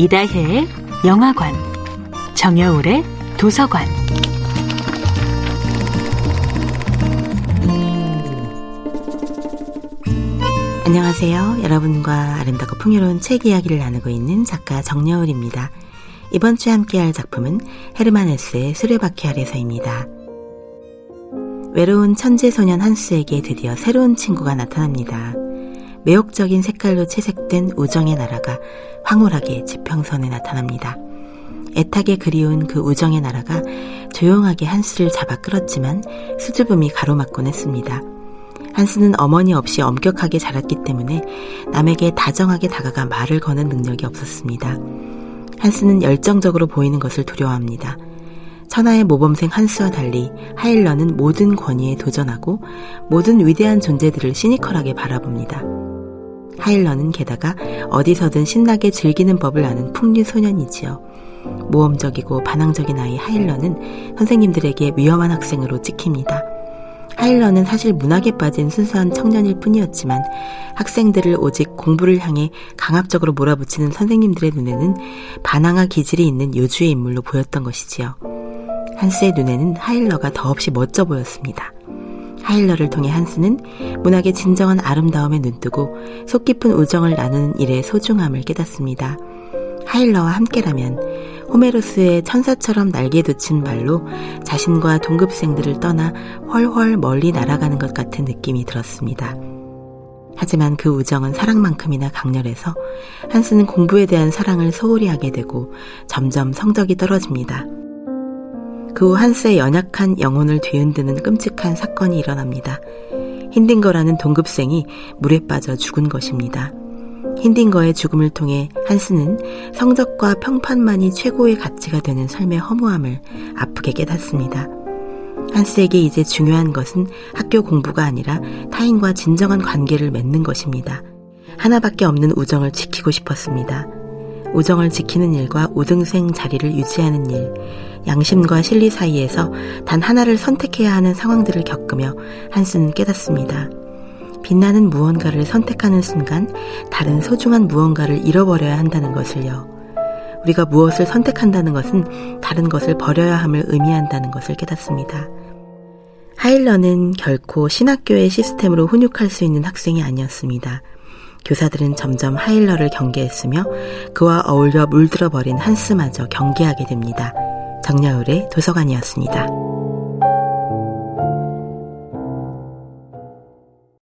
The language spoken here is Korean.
이다혜의 영화관, 정여울의 도서관. 안녕하세요. 여러분과 아름답고 풍요로운 책 이야기를 나누고 있는 작가 정여울입니다. 이번 주에 함께할 작품은 헤르만 헤스의 수레바퀴 아래서입니다. 외로운 천재 소년 한스에게 드디어 새로운 친구가 나타납니다. 매혹적인 색깔로 채색된 우정의 나라가 황홀하게 지평선에 나타납니다. 애타게 그리운 그 우정의 나라가 조용하게 한스를 잡아 끌었지만 수줍음이 가로막곤 했습니다. 한스는 어머니 없이 엄격하게 자랐기 때문에 남에게 다정하게 다가가 말을 거는 능력이 없었습니다. 한스는 열정적으로 보이는 것을 두려워합니다. 천하의 모범생 한스와 달리 하일러는 모든 권위에 도전하고 모든 위대한 존재들을 시니컬하게 바라봅니다. 하일러는 게다가 어디서든 신나게 즐기는 법을 아는 풍류 소년이지요. 모험적이고 반항적인 아이 하일러는 선생님들에게 위험한 학생으로 찍힙니다. 하일러는 사실 문학에 빠진 순수한 청년일 뿐이었지만 학생들을 오직 공부를 향해 강압적으로 몰아붙이는 선생님들의 눈에는 반항아 기질이 있는 요주의 인물로 보였던 것이지요. 한스의 눈에는 하일러가 더없이 멋져 보였습니다. 하일러를 통해 한스는 문학의 진정한 아름다움에 눈뜨고 속 깊은 우정을 나누는 일의 소중함을 깨닫습니다. 하일러와 함께라면 호메로스의 천사처럼 날개 돋친 말로 자신과 동급생들을 떠나 훨훨 멀리 날아가는 것 같은 느낌이 들었습니다. 하지만 그 우정은 사랑만큼이나 강렬해서 한스는 공부에 대한 사랑을 소홀히 하게 되고 점점 성적이 떨어집니다. 그 후 한스의 연약한 영혼을 뒤흔드는 끔찍한 사건이 일어납니다. 힌딩거라는 동급생이 물에 빠져 죽은 것입니다. 힌딩거의 죽음을 통해 한스는 성적과 평판만이 최고의 가치가 되는 삶의 허무함을 아프게 깨닫습니다. 한스에게 이제 중요한 것은 학교 공부가 아니라 타인과 진정한 관계를 맺는 것입니다. 하나밖에 없는 우정을 지키고 싶었습니다. 우정을 지키는 일과 우등생 자리를 유지하는 일, 양심과 실리 사이에서 단 하나를 선택해야 하는 상황들을 겪으며 한스는 깨닫습니다. 빛나는 무언가를 선택하는 순간 다른 소중한 무언가를 잃어버려야 한다는 것을요. 우리가 무엇을 선택한다는 것은 다른 것을 버려야 함을 의미한다는 것을 깨닫습니다. 하일러는 결코 신학교의 시스템으로 훈육할 수 있는 학생이 아니었습니다. 교사들은 점점 하일러를 경계했으며 그와 어울려 물들어버린 한스마저 경계하게 됩니다. 정여울의 도서관이었습니다.